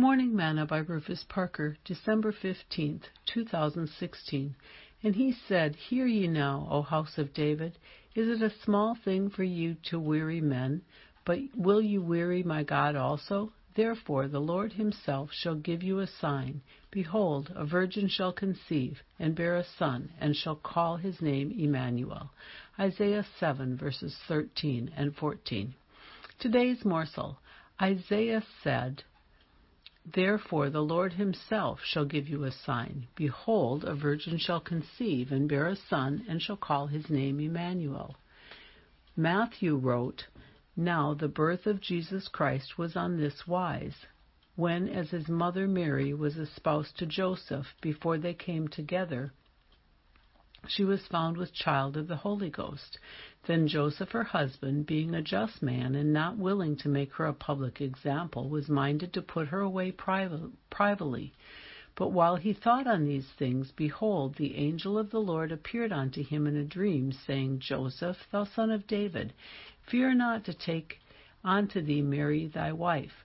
Morning Manna by Rufus Parker, December 15th, 2016. And he said, Hear ye now, O house of David. Is it a small thing for you to weary men? But will you weary my God also? Therefore the Lord himself shall give you a sign. Behold, a virgin shall conceive, and bear a son, and shall call his name Emmanuel. Isaiah 7, verses 13 and 14. Today's morsel. Isaiah said, Therefore the Lord himself shall give you a sign. Behold, a virgin shall conceive and bear a son, and shall call his name Emmanuel. Matthew wrote, Now the birth of Jesus Christ was on this wise. When, as his mother Mary was espoused to Joseph, before they came together, she was found with child of the Holy Ghost. Then Joseph, her husband, being a just man and not willing to make her a public example, was minded to put her away privately. But while he thought on these things, behold, the angel of the Lord appeared unto him in a dream, saying, Joseph, thou son of David, fear not to take unto thee Mary thy wife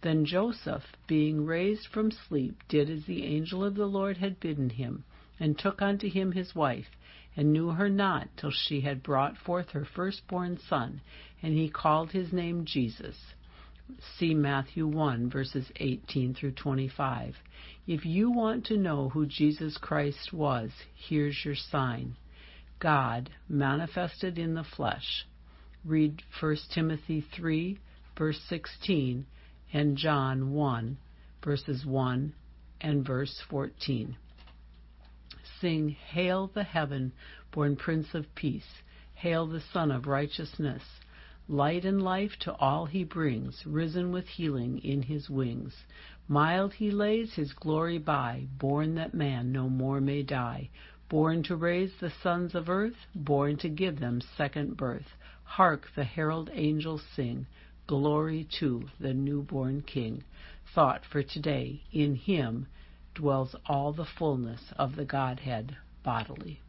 Then Joseph, being raised from sleep, did as the angel of the Lord had bidden him, and took unto him his wife, and knew her not till she had brought forth her firstborn son, and he called his name Jesus. See Matthew 1 verses 18 through 25. If you want to know who Jesus Christ was, here's your sign. God manifested in the flesh. Read 1 Timothy 3 verse 16 and John 1, verses 1 and verse 14. Sing, Hail the heaven born Prince of Peace, hail the Son of Righteousness. Light and life to all he brings, risen with healing in his wings. Mild he lays his glory by, born that man no more may die. Born to raise the sons of earth, born to give them second birth. Hark the herald angels sing. Glory to the newborn King. Thought for today In him dwells all the fullness of the Godhead bodily.